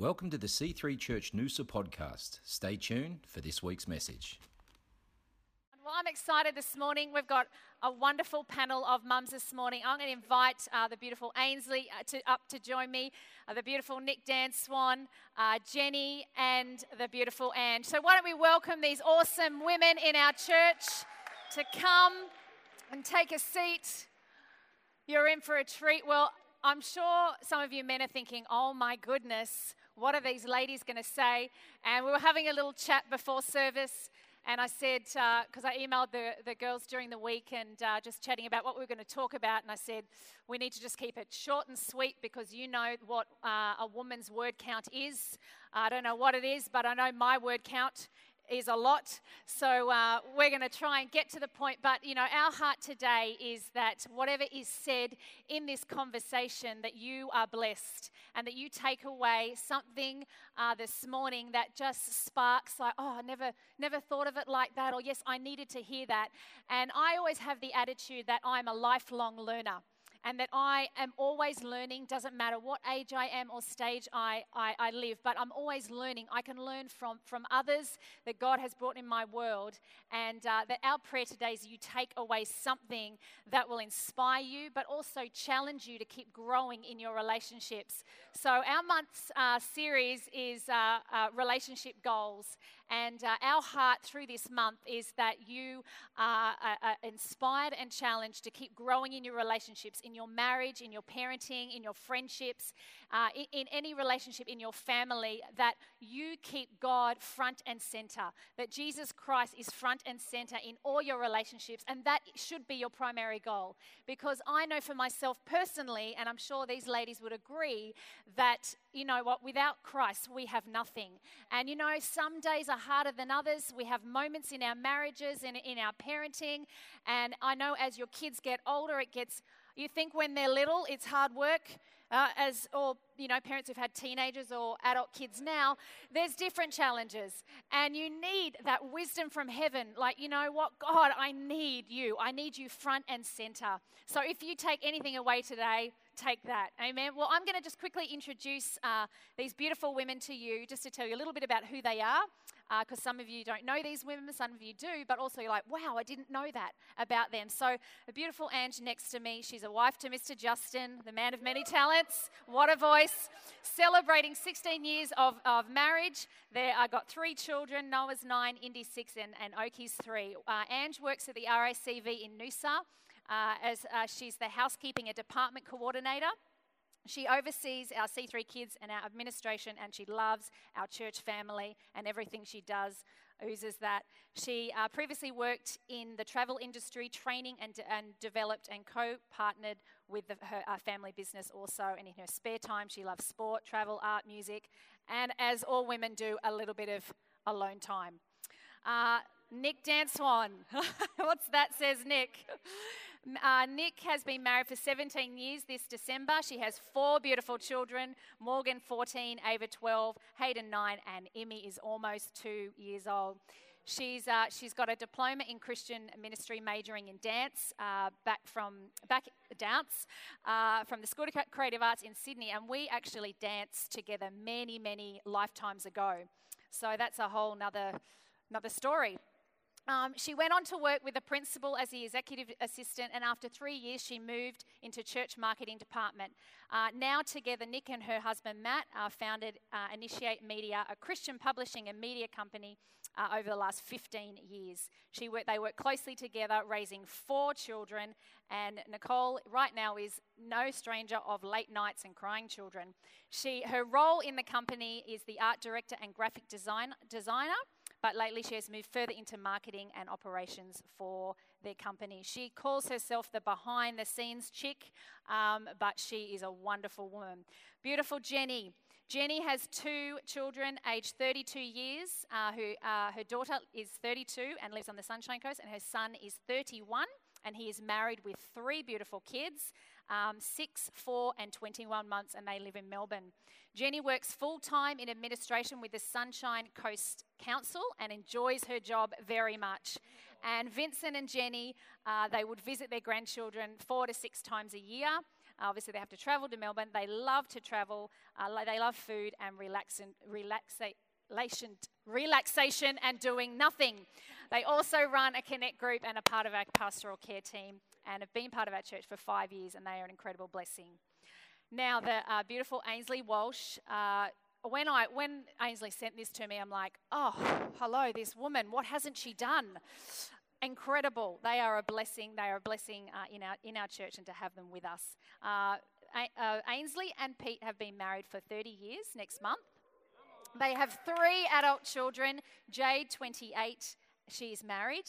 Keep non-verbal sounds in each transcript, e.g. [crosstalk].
Welcome to the C3 Church Noosa podcast. Stay tuned for this week's message. Well, I'm excited this morning. We've got a wonderful panel of mums this morning. I'm going to invite uh, the beautiful Ainsley uh, to, up to join me, uh, the beautiful Nick Dan Swan, uh, Jenny, and the beautiful Anne. So, why don't we welcome these awesome women in our church to come and take a seat? You're in for a treat. Well, I'm sure some of you men are thinking, oh my goodness, what are these ladies going to say? And we were having a little chat before service. And I said, because uh, I emailed the, the girls during the week and uh, just chatting about what we were going to talk about. And I said, we need to just keep it short and sweet because you know what uh, a woman's word count is. I don't know what it is, but I know my word count is a lot. So uh, we're going to try and get to the point. But, you know, our heart today is that whatever is said in this conversation, that you are blessed and that you take away something uh, this morning that just sparks like, oh, I never, never thought of it like that. Or, yes, I needed to hear that. And I always have the attitude that I'm a lifelong learner and that I am always learning, doesn't matter what age I am or stage I, I, I, live, but I'm always learning. I can learn from, from others that God has brought in my world, and uh, that our prayer today is you take away something that will inspire you, but also challenge you to keep growing in your relationships. So, our month's uh, series is uh, uh relationship goals, and uh, our heart through this month is that you are uh, uh, inspired and challenged to keep growing in your relationships, in your marriage, in your parenting, in your friendships, uh, in, in, any relationship in your family, that you keep God front and center, that Jesus Christ is front and center in all your relationships, and that should be your primary goal. Because I know for myself personally, and I'm sure these ladies would agree, that you know what, without Christ, we have nothing. And you know, some days are harder than others. We have moments in our marriages and in our parenting. And I know as your kids get older, it gets, you think when they're little, it's hard work. Uh, as or you know parents who've had teenagers or adult kids now there's different challenges. And you need that wisdom from heaven. Like you know what? God i need you. I need you front and center. So if you take anything away today take that. Amen. Well, I'm going to just quickly introduce uh, these beautiful women to you, just to tell you a little bit about who they are, because uh, some of you don't know these women, some of you do, but also you're like, wow, I didn't know that about them. So, a beautiful Ange next to me, she's a wife to Mr. Justin, the man of many talents. What a voice. Celebrating 16 years of, of marriage. There, I got three children Noah's nine, Indy six, and, and Oki's three. Uh, Ange works at the RACV in Noosa uh, as uh, she's the housekeeping and department coordinator. She oversees our C3 kids and our administration, and she loves our church family and everything she does oozes that. She uh, previously worked in the travel industry, training and, and developed and co partnered with the, her uh, family business also. And in her spare time, she loves sport, travel, art, music, and as all women do, a little bit of alone time. Uh, Nick Dan Swan. [laughs] What's that, says Nick? Uh, Nick has been married for 17 years this December. She has four beautiful children Morgan, 14, Ava, 12, Hayden, 9, and Emmy is almost two years old. She's, uh, she's got a diploma in Christian ministry, majoring in dance, uh, back from back dance uh, from the School of Creative Arts in Sydney, and we actually danced together many, many lifetimes ago. So that's a whole nother, another story. Um, she went on to work with the principal as the executive assistant, and after three years, she moved into church marketing department. Uh, now, together, Nick and her husband Matt uh, founded uh, Initiate Media, a Christian publishing and media company, uh, over the last 15 years. She they work closely together, raising four children, and Nicole, right now, is no stranger of late nights and crying children. She, her role in the company is the art director and graphic design, designer but lately she has moved further into marketing and operations for their company. She calls herself the behind the scenes chick, um, but she is a wonderful woman. Beautiful Jenny. Jenny has two children, aged 32 years. Uh, who, uh, her daughter is 32 and lives on the Sunshine Coast, and her son is 31, and he is married with three beautiful kids um, six, four, and 21 months, and they live in Melbourne. Jenny works full time in administration with the Sunshine Coast Council and enjoys her job very much. And Vincent and Jenny, uh, they would visit their grandchildren four to six times a year. Obviously, they have to travel to Melbourne. They love to travel. Uh, they love food and relaxation, relaxation and doing nothing. They also run a connect group and are part of our pastoral care team and have been part of our church for five years, and they are an incredible blessing. Now, the uh, beautiful Ainsley Walsh. Uh, when I when Ainsley sent this to me, I'm like, oh, hello, this woman. What hasn't she done? Incredible. They are a blessing. They are a blessing uh, in our in our church, and to have them with us. Uh, uh, Ainsley and Pete have been married for 30 years next month. They have three adult children. Jade, 28, she is married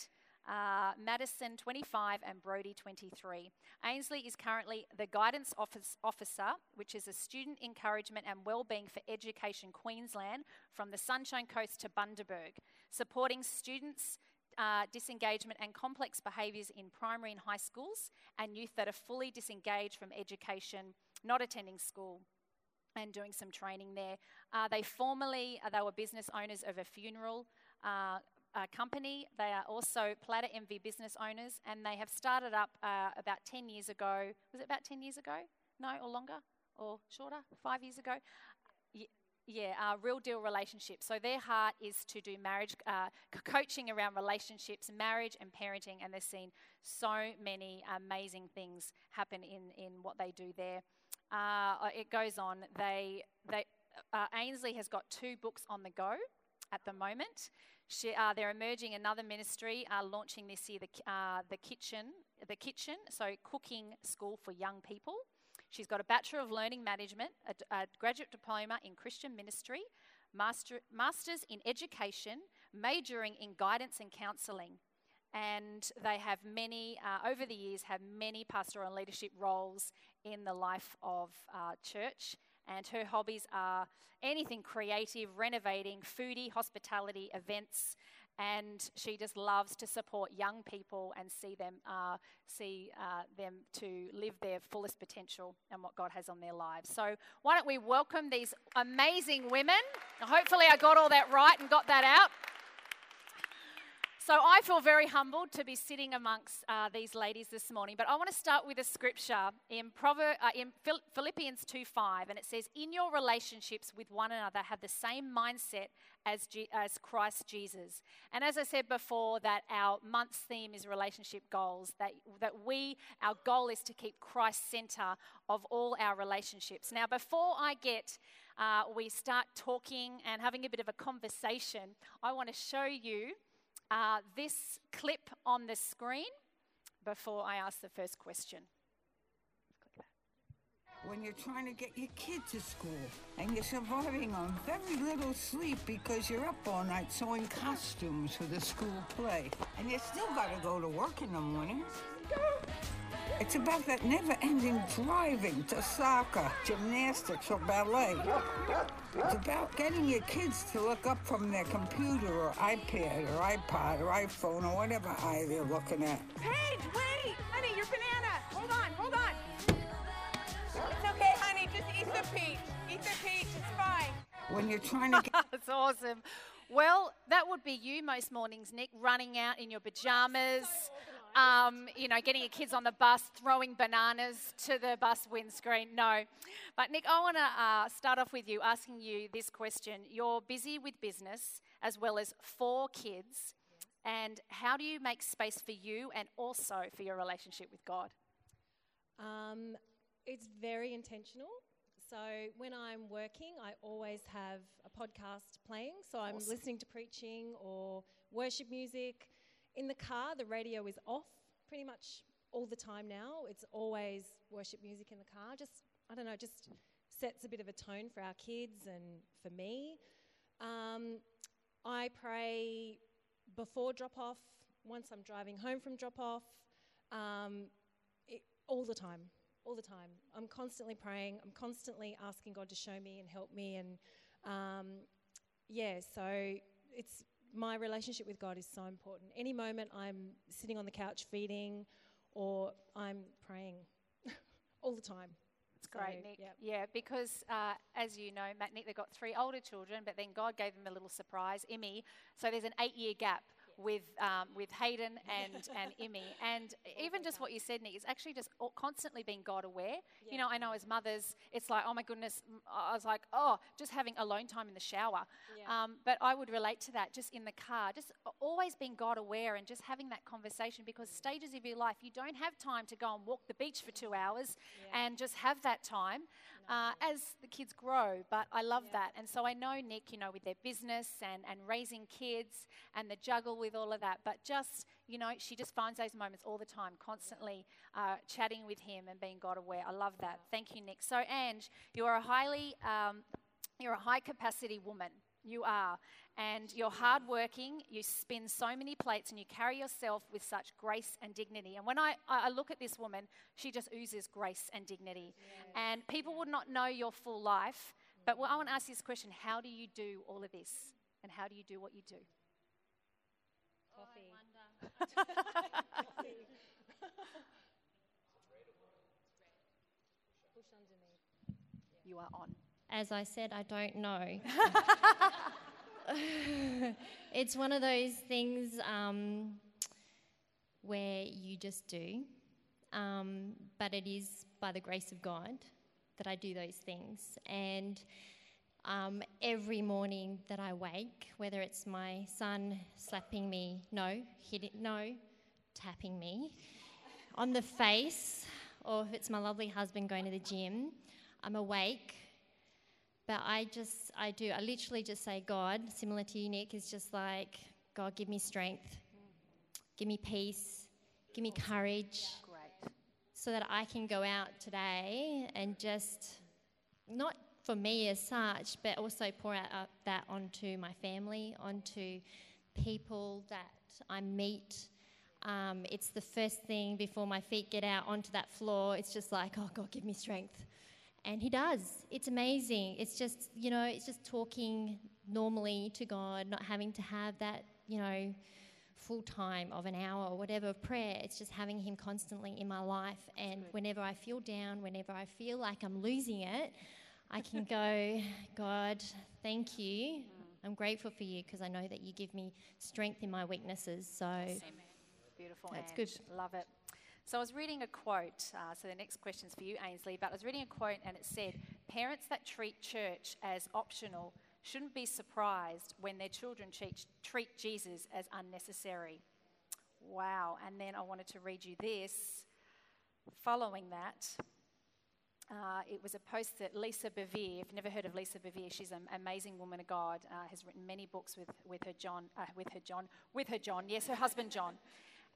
uh, Madison 25 and Brody 23. Ainsley is currently the Guidance office Officer, which is a student encouragement and wellbeing for education Queensland from the Sunshine Coast to Bundaberg, supporting students. Uh, disengagement and complex behaviours in primary and high schools, and youth that are fully disengaged from education, not attending school, and doing some training there. Uh, they formerly uh, they were business owners of a funeral uh, uh, company. They are also Platter MV business owners, and they have started up uh, about 10 years ago. Was it about 10 years ago? No, or longer? Or shorter? Five years ago? yeah, uh, real deal relationships. So their heart is to do marriage uh, coaching around relationships, marriage, and parenting, and they've seen so many amazing things happen in in what they do there. Uh, it goes on. They they uh, Ainsley has got two books on the go at the moment. She, uh, they're emerging another ministry, uh, launching this year the, uh, the kitchen, the kitchen, so cooking school for young people. She's got a Bachelor of Learning Management, a, a graduate diploma in Christian ministry, master, masters in education, majoring in guidance and counselling. And they have many, uh, over the years, have many pastoral and leadership roles in the life of uh, church and her hobbies are anything creative, renovating, foodie, hospitality, events, and she just loves to support young people and see them uh, see uh, them to live their fullest potential and what God has on their lives. So why don't we welcome these amazing women? Hopefully, I got all that right and got that out. So I feel very humbled to be sitting amongst uh, these ladies this morning. But I want to start with a scripture in, Prover- uh, in Philippians 2 5, and it says, In your relationships with one another, have the same mindset as, G- as Christ Jesus. And as I said before, that our month's theme is relationship goals, that, that we, our goal is to keep Christ center of all our relationships. Now, before I get uh, we start talking and having a bit of a conversation, I want to show you uh, this clip on the screen before I ask the first question. When you're trying to get your kid to school and you're surviving on very little sleep because you're up all night sewing costumes for the school play, and you still got to go to work in the morning. It's about that never-ending driving to soccer, gymnastics, or ballet. It's about getting your kids to look up from their computer or iPad or iPod or iPhone or whatever eye they're looking at. Paige, wait! Honey, your banana! Hold on, hold on! It's okay, honey, just eat the peach. Eat the peach, it's fine. When you're trying to [laughs] get... That's awesome. Well, that would be you most mornings, Nick, running out in your pajamas um, you know, getting your kids on the bus, throwing bananas to the bus windscreen. No. But Nick, I want to uh, start off with you asking you this question. You're busy with business as well as four kids. And how do you make space for you and also for your relationship with God? Um, it's very intentional. So when I'm working, I always have a podcast playing. So I'm awesome. listening to preaching or worship music. In the car, the radio is off pretty much all the time now. It's always worship music in the car. Just, I don't know, just sets a bit of a tone for our kids and for me. Um, I pray before drop off, once I'm driving home from drop off, um, all the time. All the time. I'm constantly praying. I'm constantly asking God to show me and help me. And um, yeah, so it's my relationship with God is so important. Any moment I'm sitting on the couch feeding or I'm praying [laughs] all the time. It's so, great, Nick. Yep. Yeah, because uh, as you know, Matt Nick, they've got three older children, but then God gave them a little surprise, Emmy. So there's an eight year gap with, um, with Hayden [laughs] and, and Emmy. And [laughs] even just what you said, Nick, it's actually just constantly being God aware. You know, I know as mothers, it's like, oh my goodness, I was like, oh, just having alone time in the shower. Yeah. Um, but I would relate to that just in the car, just always being God aware and just having that conversation because stages of your life, you don't have time to go and walk the beach for two hours and just have that time uh, as the kids grow. But I love that. And so I know Nick, you know, with their business and, and raising kids and the juggle with all of that. But just, you know, she just finds those moments all the time, constantly uh, chatting with him and being God aware. I love that. Thank you, Nick. So, Ange, you are a highly, um, you're a high capacity woman. You are. And you're hardworking, you spin so many plates, and you carry yourself with such grace and dignity. And when I, I look at this woman, she just oozes grace and dignity. And people would not know your full life. But I want to ask you this question How do you do all of this? And how do you do what you do? Coffee. [laughs] Push underneath. You are on. As I said, I don't know. [laughs] [laughs] it's one of those things um, where you just do, um, but it is by the grace of God that I do those things. And um, every morning that I wake, whether it's my son slapping me, no, hitting, no, tapping me on the face, or if it's my lovely husband going to the gym, I'm awake. But I just, I do, I literally just say, God, similar to you, Nick, is just like, God, give me strength, give me peace, give me courage, Great. so that I can go out today and just, not for me as such, but also pour out uh, that onto my family, onto people that I meet. Um, it's the first thing before my feet get out onto that floor. It's just like, oh God, give me strength. And He does. It's amazing. It's just, you know, it's just talking normally to God, not having to have that, you know, full time of an hour or whatever of prayer. It's just having Him constantly in my life. And whenever I feel down, whenever I feel like I'm losing it, I can go, [laughs] God, thank you. Mm. I'm grateful for you because I know that you give me strength in my weaknesses. So, Beautiful. That's Ange. Love it. So I was reading a quote. Uh, so the next question's for you, Ainsley. But I was reading a quote and it said, "Parents that treat church as optional shouldn't be surprised when their children treat, treat Jesus as unnecessary." Wow. And then I wanted to read you this. Following that, uh, it was a post that Lisa Bevere, if you've never heard of Lisa Bevere, she's an amazing woman of God, uh, has written many books with, with her John, uh, with her John, with her John, yes, her husband John.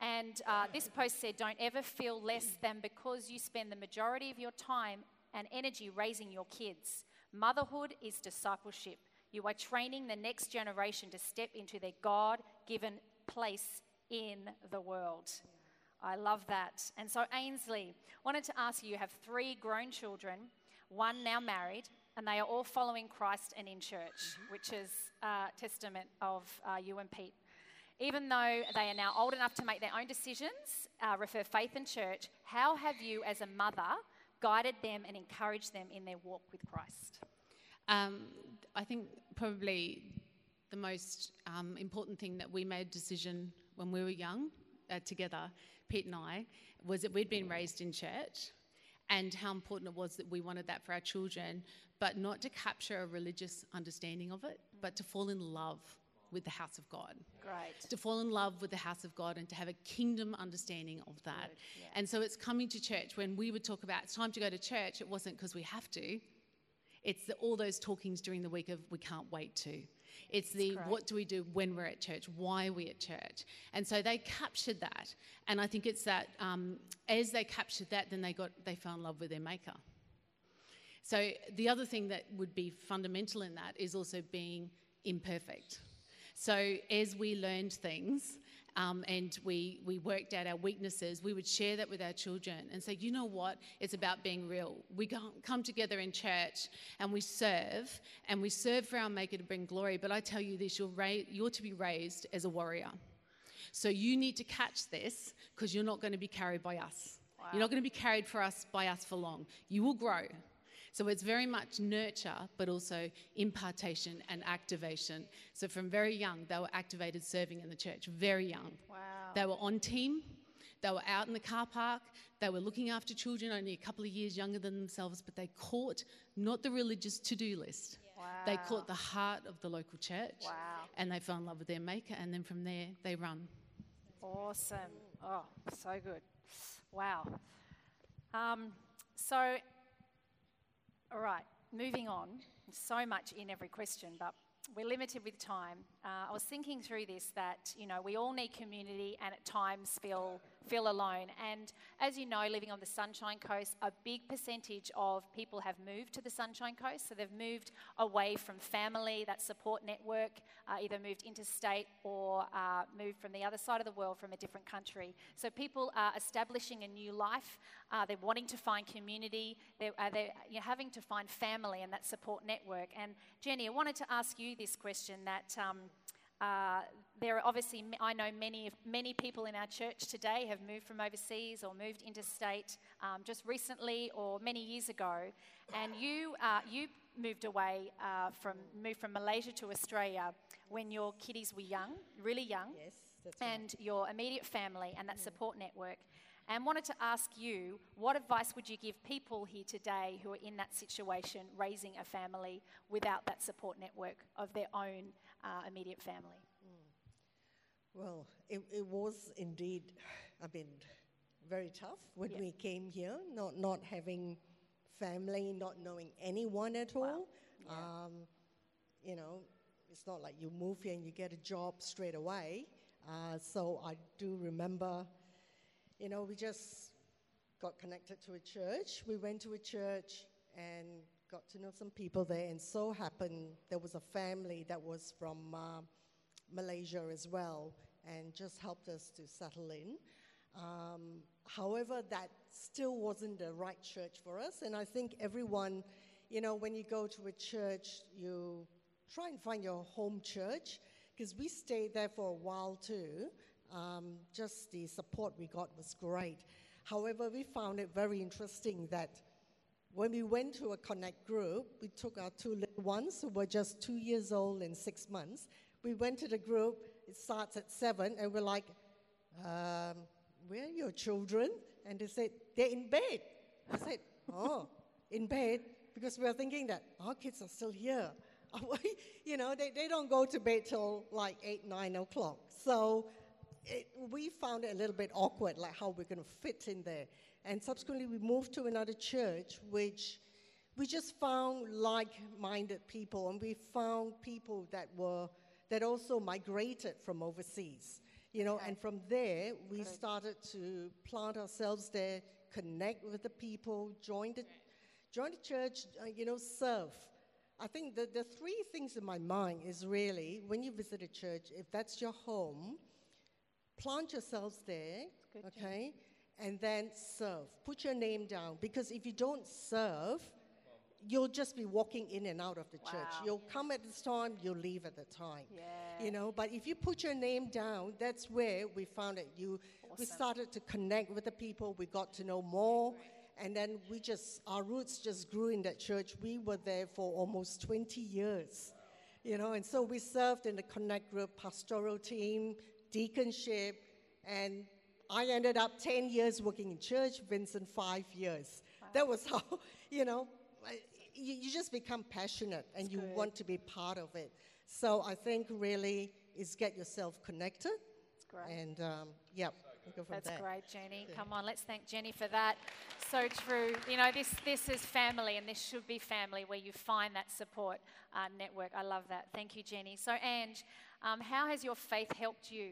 And uh, this post said, Don't ever feel less than because you spend the majority of your time and energy raising your kids. Motherhood is discipleship. You are training the next generation to step into their God given place in the world. I love that. And so, Ainsley, wanted to ask you you have three grown children, one now married, and they are all following Christ and in church, which is a testament of uh, you and Pete. Even though they are now old enough to make their own decisions, uh, refer faith and church, how have you, as a mother, guided them and encouraged them in their walk with Christ? Um, I think probably the most um, important thing that we made a decision when we were young uh, together, Pete and I, was that we'd been raised in church and how important it was that we wanted that for our children, but not to capture a religious understanding of it, but to fall in love with the house of God Great. to fall in love with the house of God and to have a kingdom understanding of that. And so it's coming to church. When we would talk about it's time to go to church, it wasn't because we have to. It's the, all those talkings during the week of we can't wait to. It's the what do we do when we're at church? Why are we at church? And so they captured that. And I think it's that um, as they captured that, then they got they fell in love with their maker. So the other thing that would be fundamental in that is also being imperfect. So as we learned things um, and we, we worked out our weaknesses, we would share that with our children and say, you know what? It's about being real. We come together in church and we serve, and we serve for our Maker to bring glory. But I tell you this you're, ra- you're to be raised as a warrior. So you need to catch this because you're not going to be carried by us. You're not going to be carried for us by us for long. You will grow. So it's very much nurture, but also impartation and activation. So from very young, they were activated serving in the church, very young. Wow. They were on team, they were out in the car park, they were looking after children only a couple of years younger than themselves, but they caught not the religious to do list. They caught the heart of the local church Wow. and they fell in love with their maker, and then from there they run. Awesome. Oh, so good. Wow. Um, so, all right, moving on. So much in every question, but we're limited with time. Uh, I was thinking through this that you know we all need community, and at times feel feel alone. And as you know, living on the Sunshine Coast, a big percentage of people have moved to the Sunshine Coast. So they've moved away from family, that support network, uh, either moved interstate or uh, moved from the other side of the world from a different country. So people are establishing a new life. Uh, they're wanting to find community. They're, uh, they're you're having to find family and that support network. And Jenny, I wanted to ask you this question that. Um, uh, there are obviously, I know many, many people in our church today have moved from overseas or moved interstate um, just recently or many years ago, and you, uh, you moved away uh, from moved from Malaysia to Australia when your kiddies were young, really young, Yes, that's right. and your immediate family and that support network. And wanted to ask you, what advice would you give people here today who are in that situation, raising a family without that support network of their own uh, immediate family? Well, it, it was indeed, I mean, very tough when Yeah. we came here, not, not having family, not knowing anyone at all. Um, you know, it's not like you move here and you get a job straight away. Uh, so I do remember, you know, we just got connected to a church. We went to a church and got to know some people there, and so happened there was a family that was from uh, Malaysia as well, and just helped us to settle in. Um, however, that still wasn't the right church for us, and I think everyone, you know, when you go to a church, you try and find your home church because we stayed there for a while too. Um, just the support we got was great. However, we found it very interesting that when we went to a connect group, we took our two little ones who were just two years old and six months. We went to the group, it starts at seven, and we're like, um, Where are your children? And they said, They're in bed. I said, Oh, in bed? Because we were thinking that our kids are still here. [laughs] you know, they, they don't go to bed till like eight, nine o'clock. So it, we found it a little bit awkward, like how we're going to fit in there. And subsequently, we moved to another church, which we just found like-minded people, and we found people that were that also migrated from overseas. You know, and from there we started to plant ourselves there, connect with the people, join the join the church, uh, you know, serve. I think the, the three things in my mind is really when you visit a church, if that's your home, plant yourselves there, okay, and then serve. Put your name down because if you don't serve, you'll just be walking in and out of the church. You'll come at this time, you'll leave at the time. Yeah. You know, but if you put your name down, that's where we found it. You, we started to connect with the people. We got to know more, and then we just our roots just grew in that church. We were there for almost 20 years. You know, and so we served in the connect group, pastoral team, deaconship, and I ended up 10 years working in church, Vincent, five years. That was how, [laughs] you know, you, you just become passionate and you want to be part of it. So I think really is get yourself connected. That's great. And um, go That's there. great, Jenny. Come on, let's thank Jenny for that. So true. You know, this this is family, and this should be family where you find that support uh, network. I love that. Thank you, Jenny. So, Ange, um, how has your faith helped you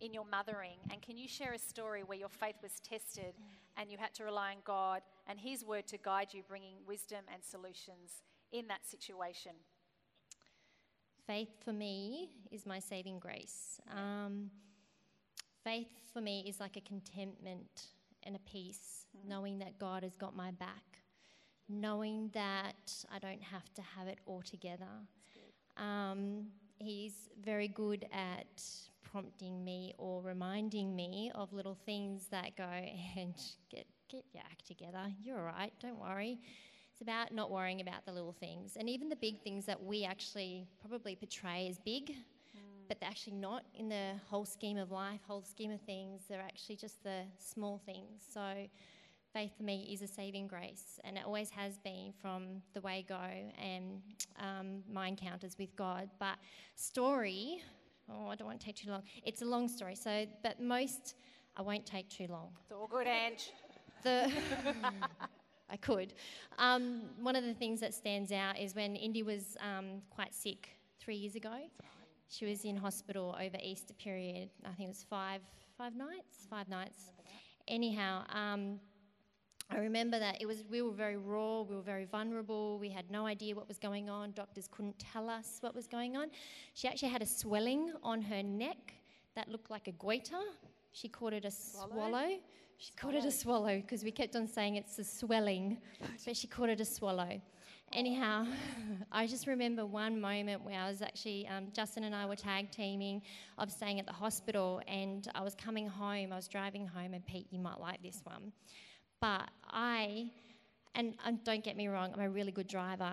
in your mothering? And can you share a story where your faith was tested and you had to rely on God and His word to guide you, bringing wisdom and solutions in that situation? Faith for me is my saving grace. Um, faith for me is like a contentment and a peace, knowing that God has got my back, knowing that I don't have to have it all together. Um, he's very good at prompting me or reminding me of little things that go [laughs] and get get your act together. You're all right. Don't worry. It's about not worrying about the little things. And even the big things that we actually probably portray as big, but they're actually not in the whole scheme of life, whole scheme of things. They're actually just the small things. So faith for me is a saving grace, and it always has been from the way go and um, my encounters with God. But story, oh, I don't want to take too long. It's a long story, so but most I won't take too long. It's all good, Ange. The [laughs] I could. Um, one of the things that stands out is when Indy was um, quite sick three years ago. She was in hospital over Easter period. I think it was five five nights. Five nights. Anyhow, um, I remember that it was we were very raw, we were very vulnerable, we had no idea what was going on. Doctors couldn't tell us what was going on. She actually had a swelling on her neck that looked like a goiter. She called it a swallow. She called it a swallow because we kept on saying it's a swelling, but she called it a swallow. Anyhow, [laughs] I just remember one moment where I was actually, um, Justin and I were tag teaming. I was staying at the hospital and I was coming home. I was driving home, and Pete, you might like this one. But I, and, and don't get me wrong, I'm a really good driver,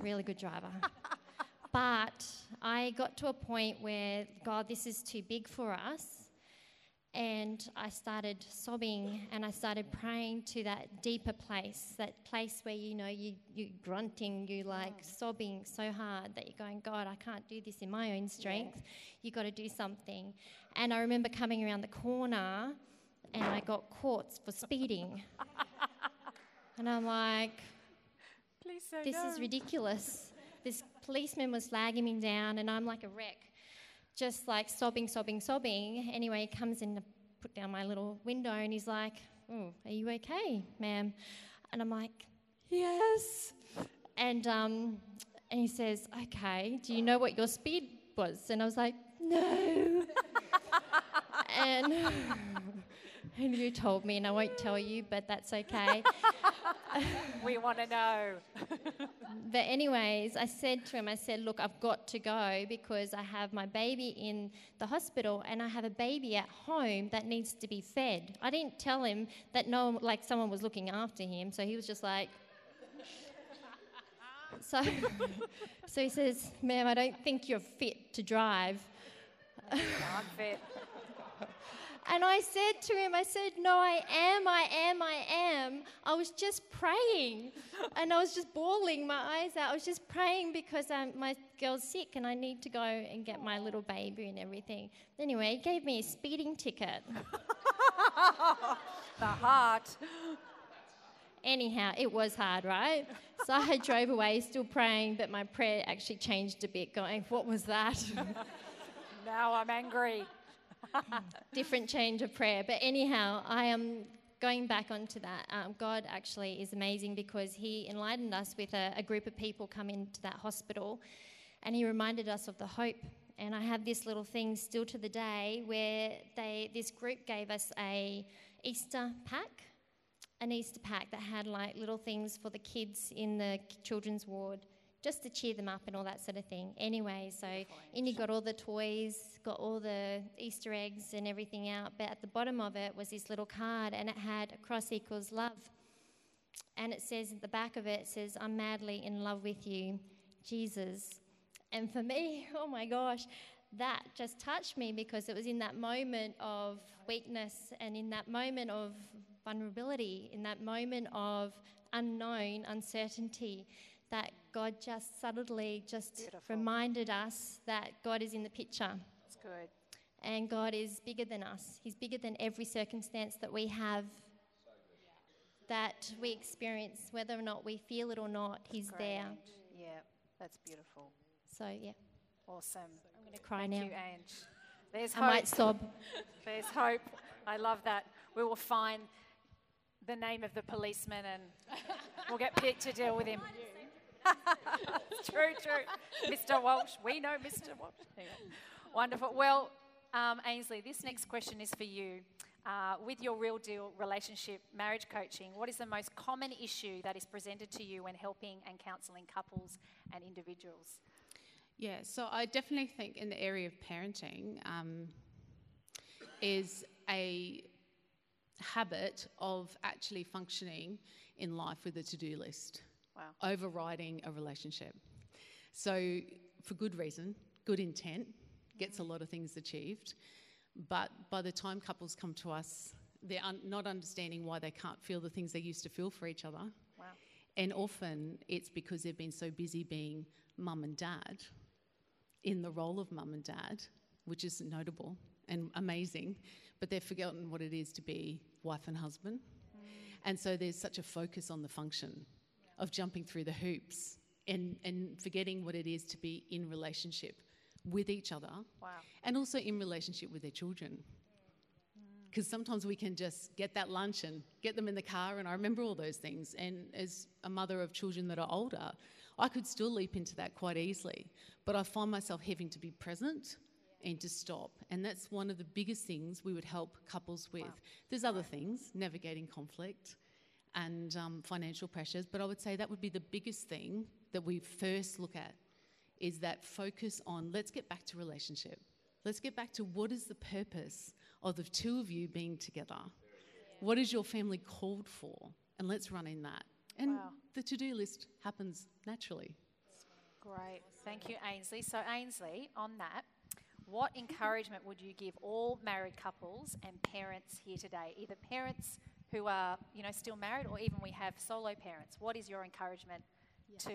really good driver. [laughs] but I got to a point where, God, this is too big for us. And I started sobbing and I started praying to that deeper place, that place where you know you, you're grunting, you like sobbing so hard that you're going, God, I can't do this in my own strength. You've got to do something. And I remember coming around the corner and I got caught for speeding. [laughs] and I'm like, Please say this is ridiculous. This policeman was flagging me down, and I'm like a wreck, just like sobbing, sobbing, sobbing. Anyway, he comes in to put down my little window, and he's like, oh, "Are you okay, ma'am?" And I'm like, "Yes." And um, and he says, "Okay, do you know what your speed was?" And I was like, "No." [laughs] and [laughs] and you told me, and I won't tell you, but that's okay. [laughs] We want to know. [laughs] But anyways, I said to him, I said, look, I've got to go because I have my baby in the hospital and I have a baby at home that needs to be fed. I didn't tell him that no, like someone was looking after him, so he was just like. [laughs] So, so he says, ma'am, I don't think you're fit to drive. I'm fit. And I said to him, I said, No, I am, I am, I am. I was just praying. [laughs] and I was just bawling my eyes out. I was just praying because um, my girl's sick and I need to go and get my little baby and everything. Anyway, he gave me a speeding ticket. [laughs] The heart. Anyhow, it was hard, right? So I [laughs] drove away still praying, but my prayer actually changed a bit, going, What was that? Now I'm angry. [laughs] different change of prayer. But anyhow, I am going back onto that. Um, God actually is amazing because He enlightened us with a, a group of people come into that hospital, and He reminded us of the hope. And I have this little thing still to the day where they this group gave us a Easter pack, an Easter pack that had like little things for the kids in the children's ward just to cheer them up and all that sort of thing. Anyway, so Indy got all the toys, got all the Easter eggs and everything out, but at the bottom of it was this little card and it had cross equals love. And it says at the back of it, it says, I'm madly in love with you, Jesus. And for me, [laughs] oh my gosh, that just touched me because it was in that moment of weakness and in that moment of vulnerability, in that moment of unknown, uncertainty, that God just subtly just Beautiful. reminded us that God is in the picture It's good. and God is bigger than us. He's bigger than every circumstance that we have, that we experience, whether or not we feel it or not, He's Great, there. Yeah, that's beautiful. So, yeah, Awesome. I'm going to cry Thank now. you, Ange. There's hope. I might sob. [laughs] There's hope. I love that. We will find the name of the policeman and we'll get Pete to deal with him. [laughs] true, true. Mr. Walsh. We know Mr. Walsh. Wonderful. Well, um, Ainsley, this next question is for you. Uh, with your real deal relationship marriage coaching, what is the most common issue that is presented to you when helping and counselling couples and individuals? Yeah, so I definitely think in the area of parenting um, is a habit of actually functioning in life with a to do list. Wow. overriding a relationship. So, for good reason, good intent gets a mm. lot of things achieved. But by the time couples come to us, they're un- not understanding why they can't feel the things they used to feel for each other. Wow. And often it's because they've been so busy being mum and dad in the role of mum and dad, which is notable and amazing, but they've forgotten what it is to be wife and husband. Mm. And so there's such a focus on the function of jumping through the hoops and, and forgetting what it is to be in relationship with each other Wow. and also in relationship with their children. Mm. Because sometimes we can just get that lunch and get them in the car, and I remember all those things. And as a mother of children that are older, I could still leap into that quite easily. But I find myself having to be present and to stop. And that's one of the biggest things we would help couples with. There's other things, navigating conflict and um, financial pressures, but I would say that would be the biggest thing that we first look at is that focus on let's get back to relationship. Let's get back to what is the purpose of the two of you being together? What is your family called for? And let's run in that. And Wow. the to do list happens naturally. Great. Thank you, Ainsley. So, Ainsley, on that, what encouragement would you give all married couples and parents here today? Either parents who are, you know, still married or even we have solo parents. What is your encouragement to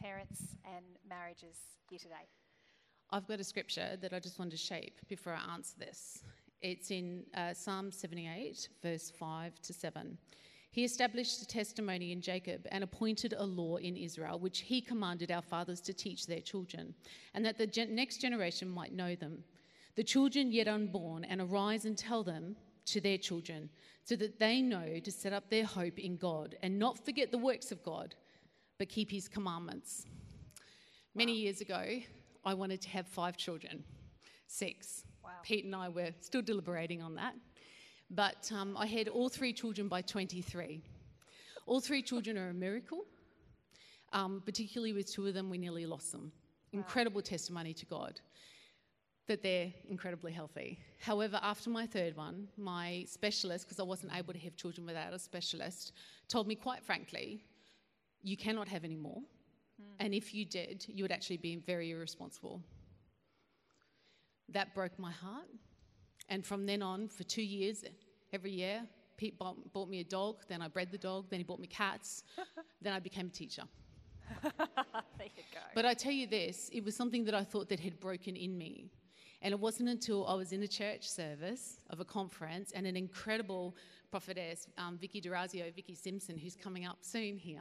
parents and marriages here today? I've got a scripture that I just want to shape before I answer this. It's in uh, Psalm 78, verse 5 to 7. He established a testimony in Jacob and appointed a law in Israel, which he commanded our fathers to teach their children, and that the gen- next generation might know them. The children yet unborn, and arise and tell them to their children, so that they know to set up their hope in God and not forget the works of God, but keep his commandments. Many years ago, I wanted to have five children, six. Wow. Pete and I were still deliberating on that. But um, I had all three children by 23. All three children are a miracle. Um, particularly with two of them, we nearly lost them. Incredible testimony to God that they're incredibly healthy. However, after my third one, my specialist, because I wasn't able to have children without a specialist, told me quite frankly, you cannot have any more. Hmm. And if you did, you would actually be very irresponsible. That broke my heart. And from then on, for two years, every year, Pete bought, bought me a dog, then I bred the dog, then he bought me cats, [laughs] then I became a teacher. [laughs] there you go. But I tell you this, it was something that I thought that had broken in me. And it wasn't until I was in a church service of a conference and an incredible prophetess, um, Vicky Durazio, Vicky Simpson, who's coming up soon here,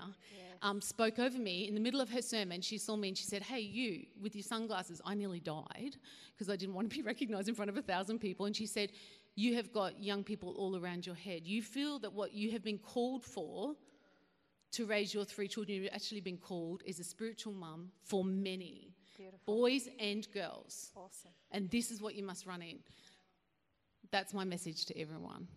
um, spoke over me in the middle of her sermon. She saw me and she said, Hey, you, with your sunglasses, I nearly died because I didn't want to be [laughs] recognized in front of a thousand people. And she said, You have got young people all around your head. You feel that what you have been called for to raise your three children, you've actually been called is a spiritual mum for many Beautiful. boys and girls. Awesome. And this is what you must run in. That's my message to everyone.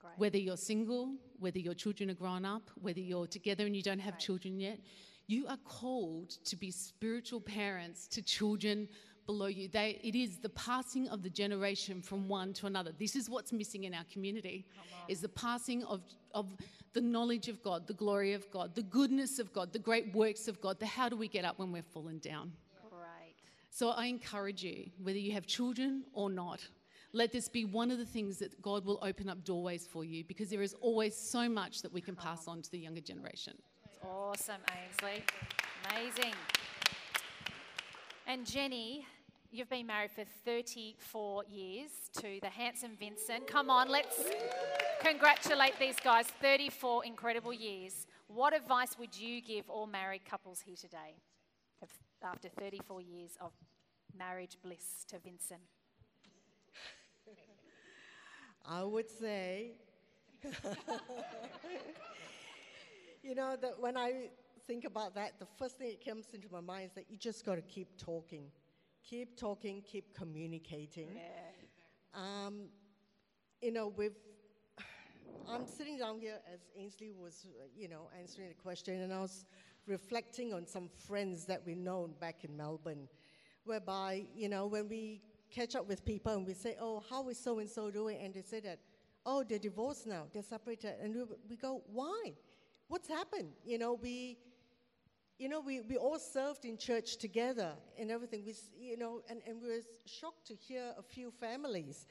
Great. Whether you're single, whether your children are grown up, whether you're together and you don't have children yet, you are called to be spiritual parents to children below you. They, it is the passing of the generation from one to another. This is what's missing in our community, is the passing of, of the knowledge of God, the glory of God, the goodness of God, the great works of God, the how do we get up when we're fallen down. Great. So I encourage you, whether you have children or not, let this be one of the things that God will open up doorways for you because there is always so much that we can pass on to the younger generation. Awesome, Ainsley. Amazing. And Jenny, you've been married for 34 years to the handsome Vincent. Come on, let's congratulate these guys. 34 incredible years. What advice would you give all married couples here today after 34 years of marriage bliss to Vincent? I would say, [laughs] you know, that when I think about that, the first thing that comes into my mind is that you just got to keep talking, keep talking, keep communicating. Um, you know, with I'm sitting down here as Ainsley was, you know, answering the question, and I was reflecting on some friends that we known back in Melbourne, whereby, you know, when we catch up with people and we say, oh, how is so and so doing? And they say that, oh, they're divorced now, they're separated. And we, we go, why? What's happened? You know, we, you know, we, we all served in church together and everything. We, you know, and, and we were shocked to hear a few families.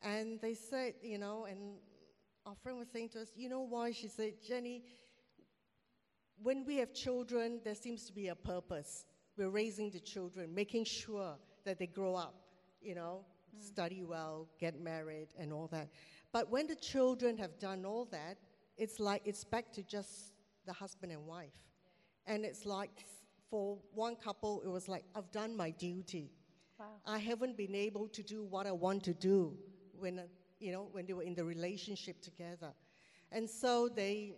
And they said, you know, and our friend was saying to us, you know why? She said, Jenny, when we have children, there seems to be a purpose. We're raising the children, making sure that they grow up, you know, mm. study well, get married, and all that. But when the children have done all that, it's like it's back to just the husband and wife. And it's like for one couple, it was like, I've done my duty. I haven't been able to do what I want to do when, you know, when they were in the relationship together. And so they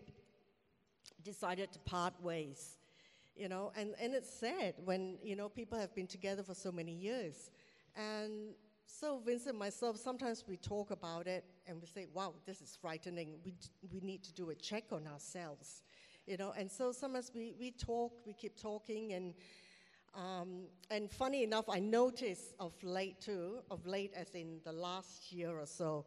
decided to part ways, you know, and, and it's sad when, you know, people have been together for so many years. And so Vincent and myself, sometimes we talk about it and we say, wow, this is frightening. We, d- we need to do a check on ourselves, you know. And so sometimes we, we talk, we keep talking, and, um, and funny enough, I noticed of late too, of late as in the last year or so,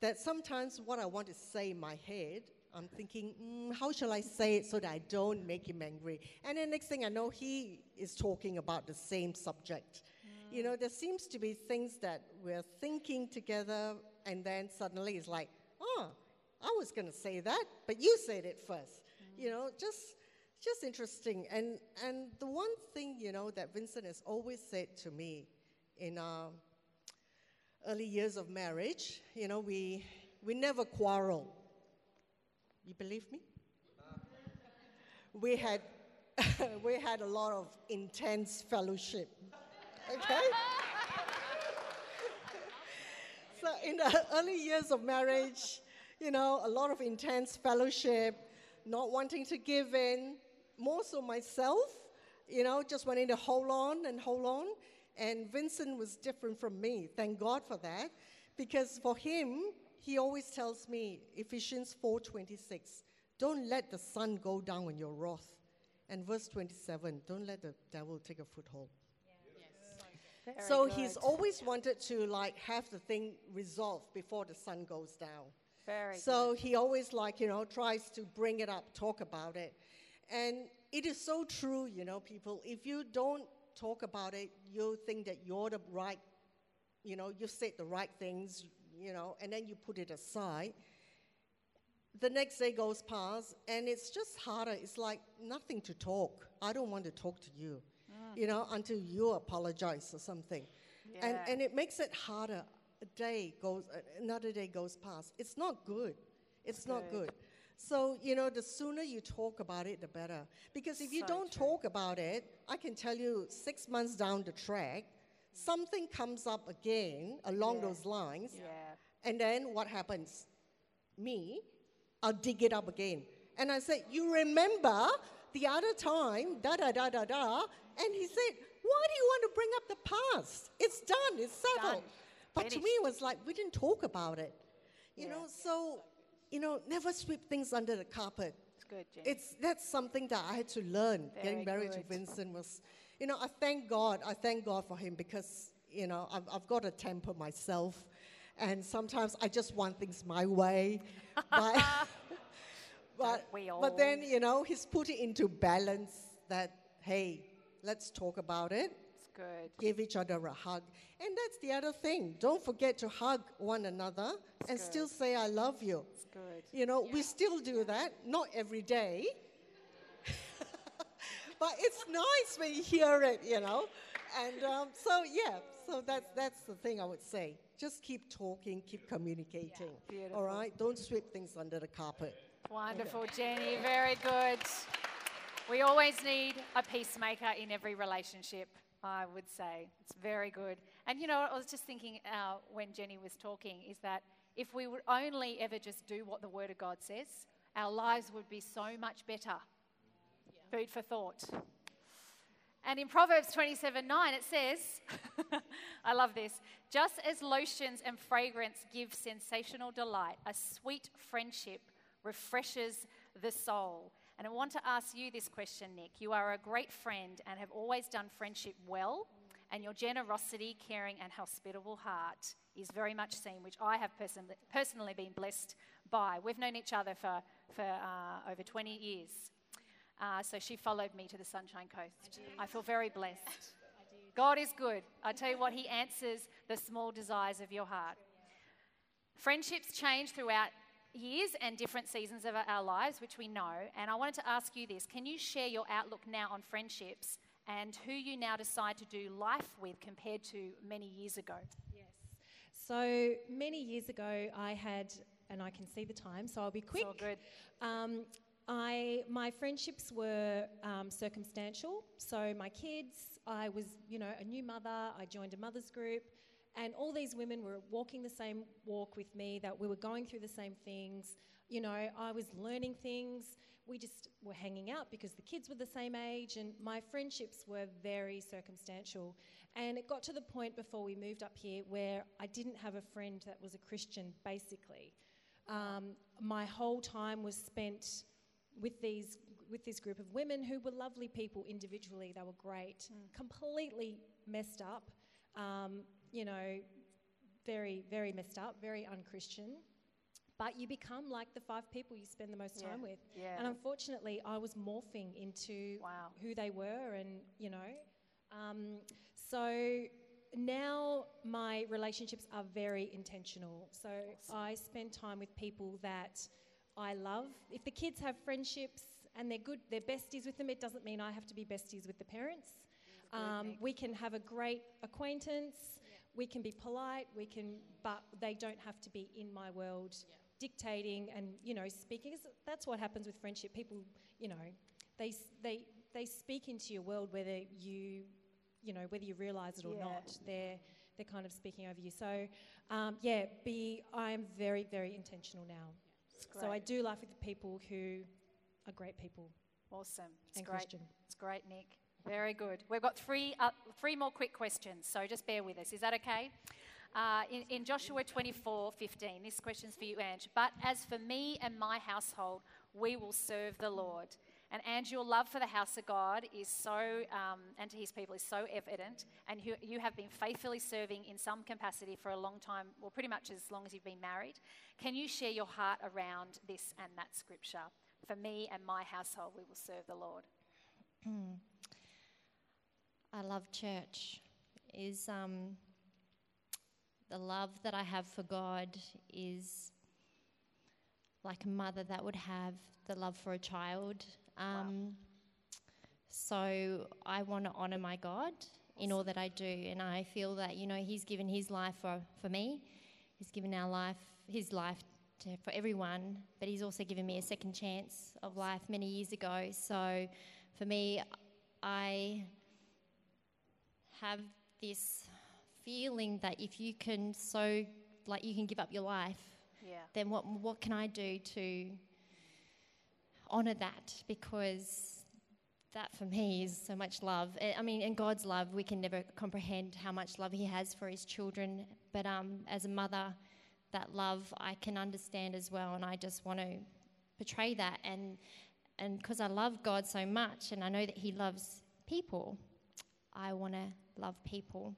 that sometimes what I want to say in my head, I'm thinking, mm, how shall I say it so that I don't make him angry? And then next thing I know, he is talking about the same subject. You know, there seems to be things that we're thinking together, and then suddenly it's like, oh, I was going to say that, but you said it first. You know, just just interesting. And and the one thing you know that Vincent has always said to me in our early years of marriage, you know, we we never quarrel. You believe me? We had [laughs] we had a lot of intense fellowship. Okay? [laughs] so in the early years of marriage, you know, a lot of intense fellowship, not wanting to give in, more so myself, you know, just wanting to hold on and hold on. And Vincent was different from me. Thank God for that. Because for him, he always tells me, Ephesians 4:26, don't let the sun go down on your wrath. And verse 27, don't let the devil take a foothold. So he's always wanted to like have the thing resolved before the sun goes down. Very so he always like you know tries to bring it up, talk about it, and it is so true. You know, people. If you don't talk about it, you think that you're the right. You know, you said the right things. You know, and then you put it aside. The next day goes past, and it's just harder. It's like nothing to talk. I don't want to talk to you mm. you know, until you apologize or something. And, and it makes it harder. A day goes, uh, another day goes past. It's not good. It's not Good. good. So, you know, the sooner you talk about it, the better. Because if you don't true. talk about it, I can tell you six months down the track, something comes up again along Yeah. those lines. Yeah. And then what happens? Me, I'll dig it up again. And I said, You remember the other time, da da da da da. And he said, Why do you want to bring up the past? It's done, it's settled. Done. But to me, it was like, we didn't talk about it. You Yeah. know, so, you know, never sweep things under the carpet. It's good, Jen. It's that's something that I had to learn. Very Getting married to. Vincent was, you know, I thank God. I thank God for him because you know I've, I've got a temper myself, and sometimes I just want things my way. [laughs] but [laughs] but but then you know he's put it into balance. That hey, let's talk about it. Good. Give each other a hug, and that's the other thing. Don't forget to hug one another and still say I love you. It's good. You know, we still do that, not every day. [laughs] but it's nice when you hear it, you know. And um, so, yeah, so that's, that's the thing I would say. Just keep talking, keep communicating. Beautiful. All right? Don't sweep things under the carpet. Wonderful, Jenny. Very good. We always need a peacemaker in every relationship, I would say. It's very good. And you know, I was just thinking uh, when Jenny was talking is that if we would only ever just do what the Word of God says, our lives would be so much better. Food for thought. And in Proverbs 27 9, it says, [laughs] I love this, just as lotions and fragrance give sensational delight, a sweet friendship refreshes the soul. And I want to ask you this question, Nick. You are a great friend and have always done friendship well, and your generosity, caring, and hospitable heart is very much seen, which I have person- personally been blessed by. We've known each other for, for uh, over 20 years. Uh, so she followed me to the Sunshine Coast. I, feel very blessed. God is good. I tell you what, He answers the small desires of your heart. Friendships change throughout years and different seasons of our lives, which we know. And I wanted to ask you this can you share your outlook now on friendships and who you now decide to do life with compared to many years ago? Yes. So many years ago, I had, and I can see the time, so I'll be quick. It's all good. Um, I, my friendships were um, circumstantial. So my kids, I was, you know, a new mother. I joined a mother's group, and all these women were walking the same walk with me. That we were going through the same things. You know, I was learning things. We just were hanging out because the kids were the same age, and my friendships were very circumstantial. And it got to the point before we moved up here where I didn't have a friend that was a Christian, basically. Um, my whole time was spent with these with this group of women who were lovely people individually. They were great, Mm. completely messed up. Um, you know, very very messed up, very unchristian. But you become like the five people you spend the most Yeah, time with. yeah. And unfortunately, I was morphing into Wow. who they were, and you know, um, so now my relationships are very intentional. So I spend time with people that I love. If the kids have friendships and they're good, they're besties with them, it doesn't mean I have to be besties with the parents. Um, we can have a great acquaintance. We can be polite. We can, but they don't have to be in my world, dictating and you know speaking. That's what happens with friendship. People, you know, they they they speak into your world whether you, you know, whether you realise it or Yeah. not. They're they're kind of speaking over you. So, um, yeah, be I am very very intentional now. So I do life with the people who are great people Awesome. It's and great. Christian. It's great, Nick. Very good. We've got three, uh, three more quick questions, so just bear with us. Is that okay? Uh, in, in Joshua 24 15, this question's for you, Ange. But as for me and my household, we will serve the Lord. And Ange, your love for the house of God is so, um, and to his people is so evident. And you, you have been faithfully serving in some capacity for a long time, well, pretty much as long as you've been married. Can you share your heart around this and that scripture? For me and my household, we will serve the Lord. [clears throat] I love church. Is um, the love that I have for God is like a mother that would have the love for a child. Um, So I want to honor my God in all that I do, and I feel that you know He's given His life for, for me. He's given our life, His life to, for everyone, but He's also given me a second chance of life many years ago. So for me, I have this feeling that if you can so like you can give up your life Yeah. then what what can I do to honor that because that for me is so much love. I I mean, in God's love, we can never comprehend how much love He has for His children. But um, as a mother, that love I can understand as well, and I just want to portray that. And and because I love God so much, and I know that He loves people, I want to love people,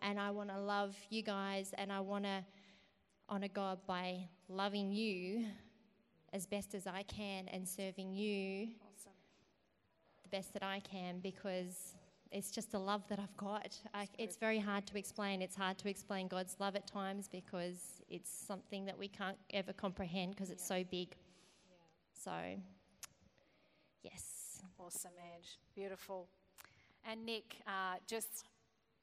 and I want to love you guys, and I want to honor God by loving you as best as I can and serving you Awesome. the best that I can because it's just a love that I've got. I, it's very hard to explain. It's hard to explain God's love at times because it's something that we can't ever comprehend because it's so big. So, yes. Awesome, Ange. Beautiful. And Nick, uh, just,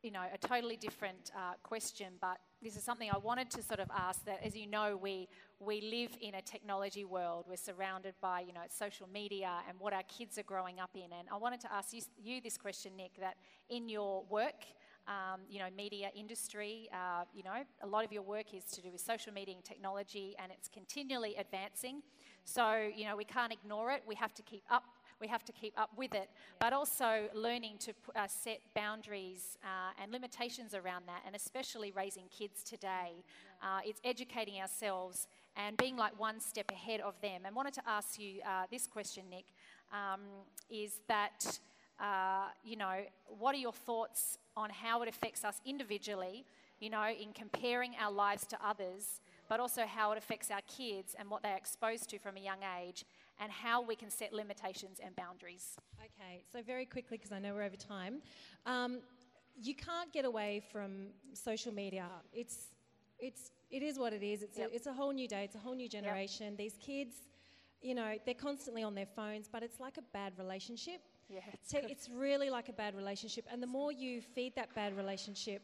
you know, a totally different uh, question, but this is something I wanted to sort of ask that, as you know, we, we live in a technology world. We're surrounded by, you know, social media and what our kids are growing up in. And I wanted to ask you, you this question, Nick, that in your work, um, you know, media industry, uh, you know, a lot of your work is to do with social media and technology, and it's continually advancing. So, you know, we can't ignore it. We have to keep up. We have to keep up with it, but also learning to uh, set boundaries uh, and limitations around that, and especially raising kids today. Uh, it's educating ourselves and being like one step ahead of them. And wanted to ask you uh, this question, Nick, um, is that uh, you know, what are your thoughts on how it affects us individually, you know, in comparing our lives to others, but also how it affects our kids and what they're exposed to from a young age, and how we can set limitations and boundaries. Okay, so very quickly, because I know we're over time, um, you can't get away from social media. It's, it's, it is what it is. It's, Yep. a, it's a whole new day. It's a whole new generation. These kids, you know, they're constantly on their phones, but it's like a bad relationship. Yeah, it's So it's really like a bad relationship, and the more you feed that bad relationship,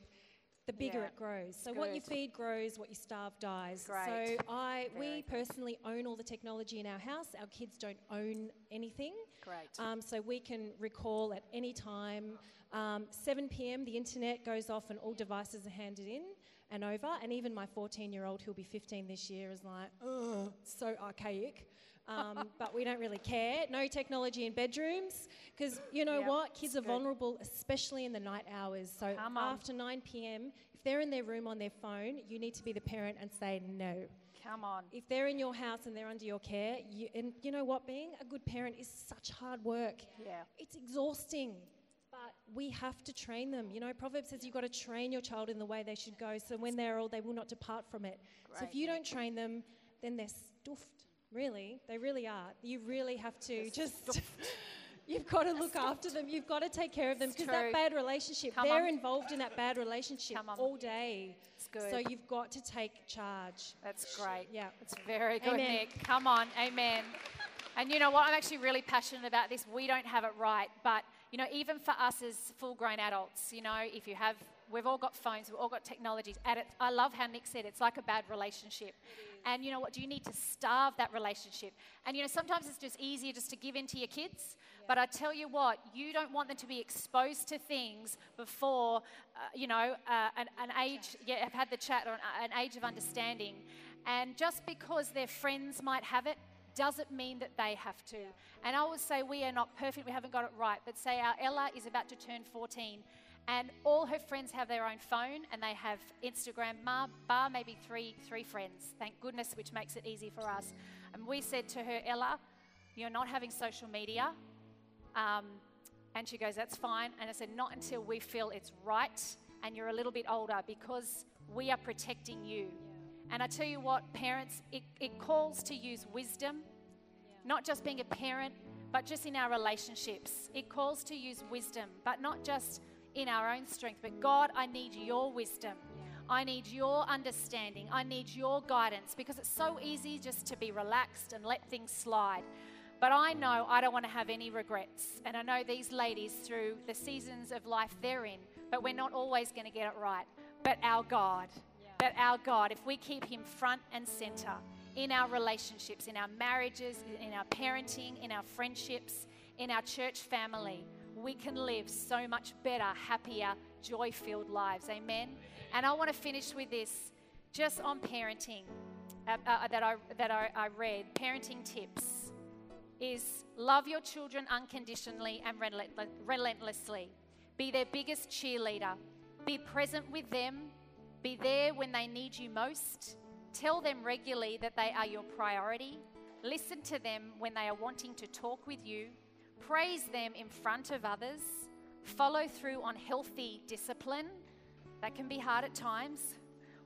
the bigger Yeah, it grows. So it's what you feed grows, what you starve dies. Great. So I, Very we good. personally own all the technology in our house. Our kids don't own anything. Great. Um, so we can recall at any time. Um, 7 p.m. the internet goes off and all devices are handed in and over. And even my 14-year-old, who'll be 15 this year, is like, "Ugh, so archaic. Um, but we don't really care. No technology in bedrooms because you know Yep, what? Kids are good. vulnerable, especially in the night hours. So after 9 p.m., if they're in their room on their phone, you need to be the parent and say no. Come on. If they're in your house and they're under your care, you, and you know what? Being a good parent is such hard work. Yeah. It's exhausting, but we have to train them. You know, Proverbs says you've got to train your child in the way they should go, so when they're old, they will not depart from it. Great. so if you don't train them, then they're stuffed. Really, they really are. You really have to just. [laughs] [laughs] You've got to look after them. You've got to take care of them because that bad relationship, Come they're on. involved in that bad relationship Come all day. It's good. So you've got to take charge. That's great. Yeah. It's very good, Amen. Nick. Come on. Amen. And you know what? I'm actually really passionate about this. We don't have it right, but you know, even for us as full-grown adults, you know, if you have, we've all got phones, we've all got technologies. At it, I love how Nick said it's like a bad relationship. And you know what? Do you need to starve that relationship? And you know, sometimes it's just easier just to give in to your kids. But I tell you what, you don't want them to be exposed to things before, uh, you know, uh, an, an age. Yeah, have had the chat or an, an age of understanding. And just because their friends might have it doesn't mean that they have to. And I would say we are not perfect, we haven't got it right, but say our Ella is about to turn 14 and all her friends have their own phone and they have Instagram, bar, bar maybe three, three friends, thank goodness, which makes it easy for us. And we said to her, Ella, you're not having social media. Um, and she goes, That's fine. And I said, Not until we feel it's right and you're a little bit older because we are protecting you. And I tell you what, parents, it, it calls to use wisdom, not just being a parent, but just in our relationships. It calls to use wisdom, but not just in our own strength, but God, I need your wisdom. I need your understanding. I need your guidance because it's so easy just to be relaxed and let things slide. But I know I don't want to have any regrets. And I know these ladies, through the seasons of life they're in, but we're not always going to get it right. But our God, but our God, if we keep Him front and center in our relationships, in our marriages, in our parenting, in our friendships, in our church family, we can live so much better, happier, joy filled lives. Amen. And I want to finish with this just on parenting uh, uh, that, I, that I, I read parenting tips is love your children unconditionally and relent- relentlessly. Be their biggest cheerleader. Be present with them. Be there when they need you most. Tell them regularly that they are your priority. Listen to them when they are wanting to talk with you. Praise them in front of others. Follow through on healthy discipline. That can be hard at times.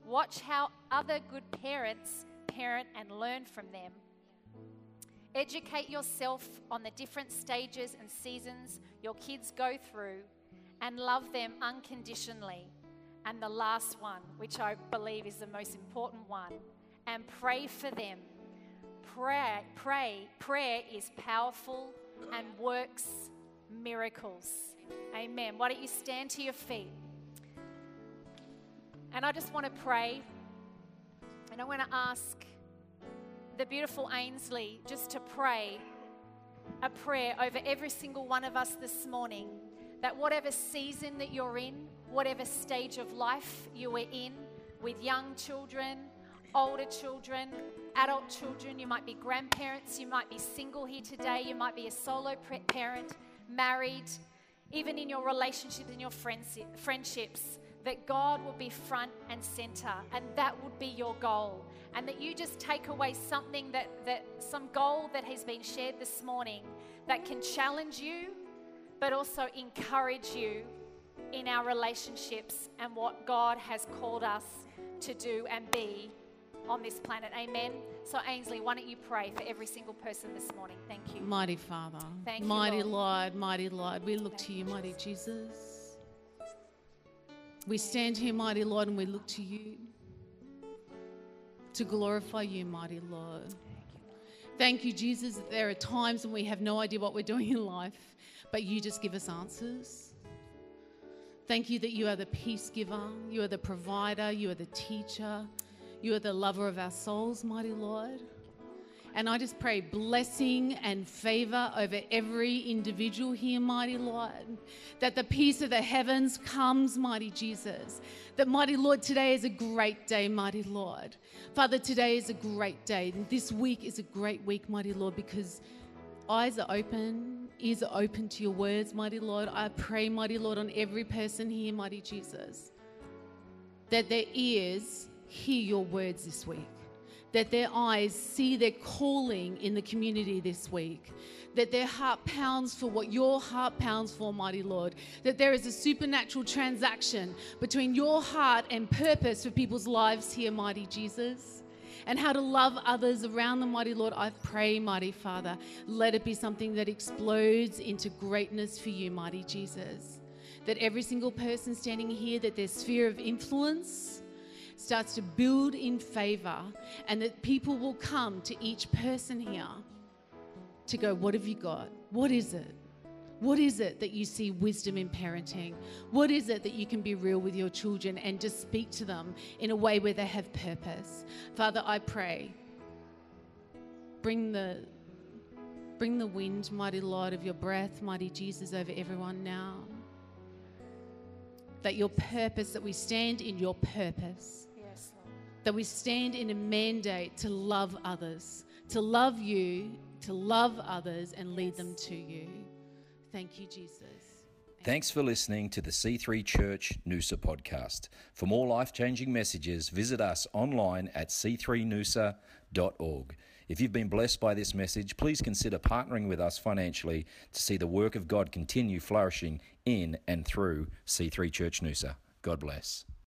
Watch how other good parents parent and learn from them. Educate yourself on the different stages and seasons your kids go through and love them unconditionally. And the last one, which I believe is the most important one, and pray for them. Pray, pray, prayer is powerful and works miracles. Amen. Why don't you stand to your feet? And I just want to pray. And I want to ask the beautiful Ainsley just to pray a prayer over every single one of us this morning that whatever season that you're in, whatever stage of life you are in, with young children, older children, adult children, you might be grandparents, you might be single here today, you might be a solo parent, married, even in your relationships and your friendships, that God will be front and center, and that would be your goal. And that you just take away something that, that some goal that has been shared this morning that can challenge you, but also encourage you in our relationships and what God has called us to do and be on this planet. Amen. So, Ainsley, why don't you pray for every single person this morning? Thank you. Mighty Father, Thank you, mighty Lord. Lord, mighty Lord, we look to you, mighty Jesus. We stand here, mighty Lord, and we look to you to glorify you, mighty Lord. Thank you, Jesus, that there are times when we have no idea what we're doing in life, but you just give us answers. Thank you that you are the peace giver, you are the provider, you are the teacher, you are the lover of our souls, mighty Lord. And I just pray blessing and favor over every individual here, mighty Lord. That the peace of the heavens comes, mighty Jesus. That, mighty Lord, today is a great day, mighty Lord. Father, today is a great day. This week is a great week, mighty Lord, because eyes are open, ears are open to your words, mighty Lord. I pray, mighty Lord, on every person here, mighty Jesus, that their ears hear your words this week that their eyes see their calling in the community this week. That their heart pounds for what your heart pounds for, mighty Lord. That there is a supernatural transaction between your heart and purpose for people's lives here, mighty Jesus. And how to love others around the mighty Lord. I pray, mighty Father, let it be something that explodes into greatness for you, mighty Jesus. That every single person standing here, that their sphere of influence, starts to build in favor and that people will come to each person here to go, What have you got? What is it? What is it that you see wisdom in parenting? What is it that you can be real with your children and just speak to them in a way where they have purpose? Father, I pray, bring the bring the wind, mighty Lord, of your breath, mighty Jesus, over everyone now. That your purpose, that we stand in your purpose. That we stand in a mandate to love others, to love you, to love others, and lead them to you. Thank you, Jesus. Thanks for listening to the C3 Church Noosa podcast. For more life changing messages, visit us online at c3noosa.org. If you've been blessed by this message, please consider partnering with us financially to see the work of God continue flourishing in and through C3 Church Noosa. God bless.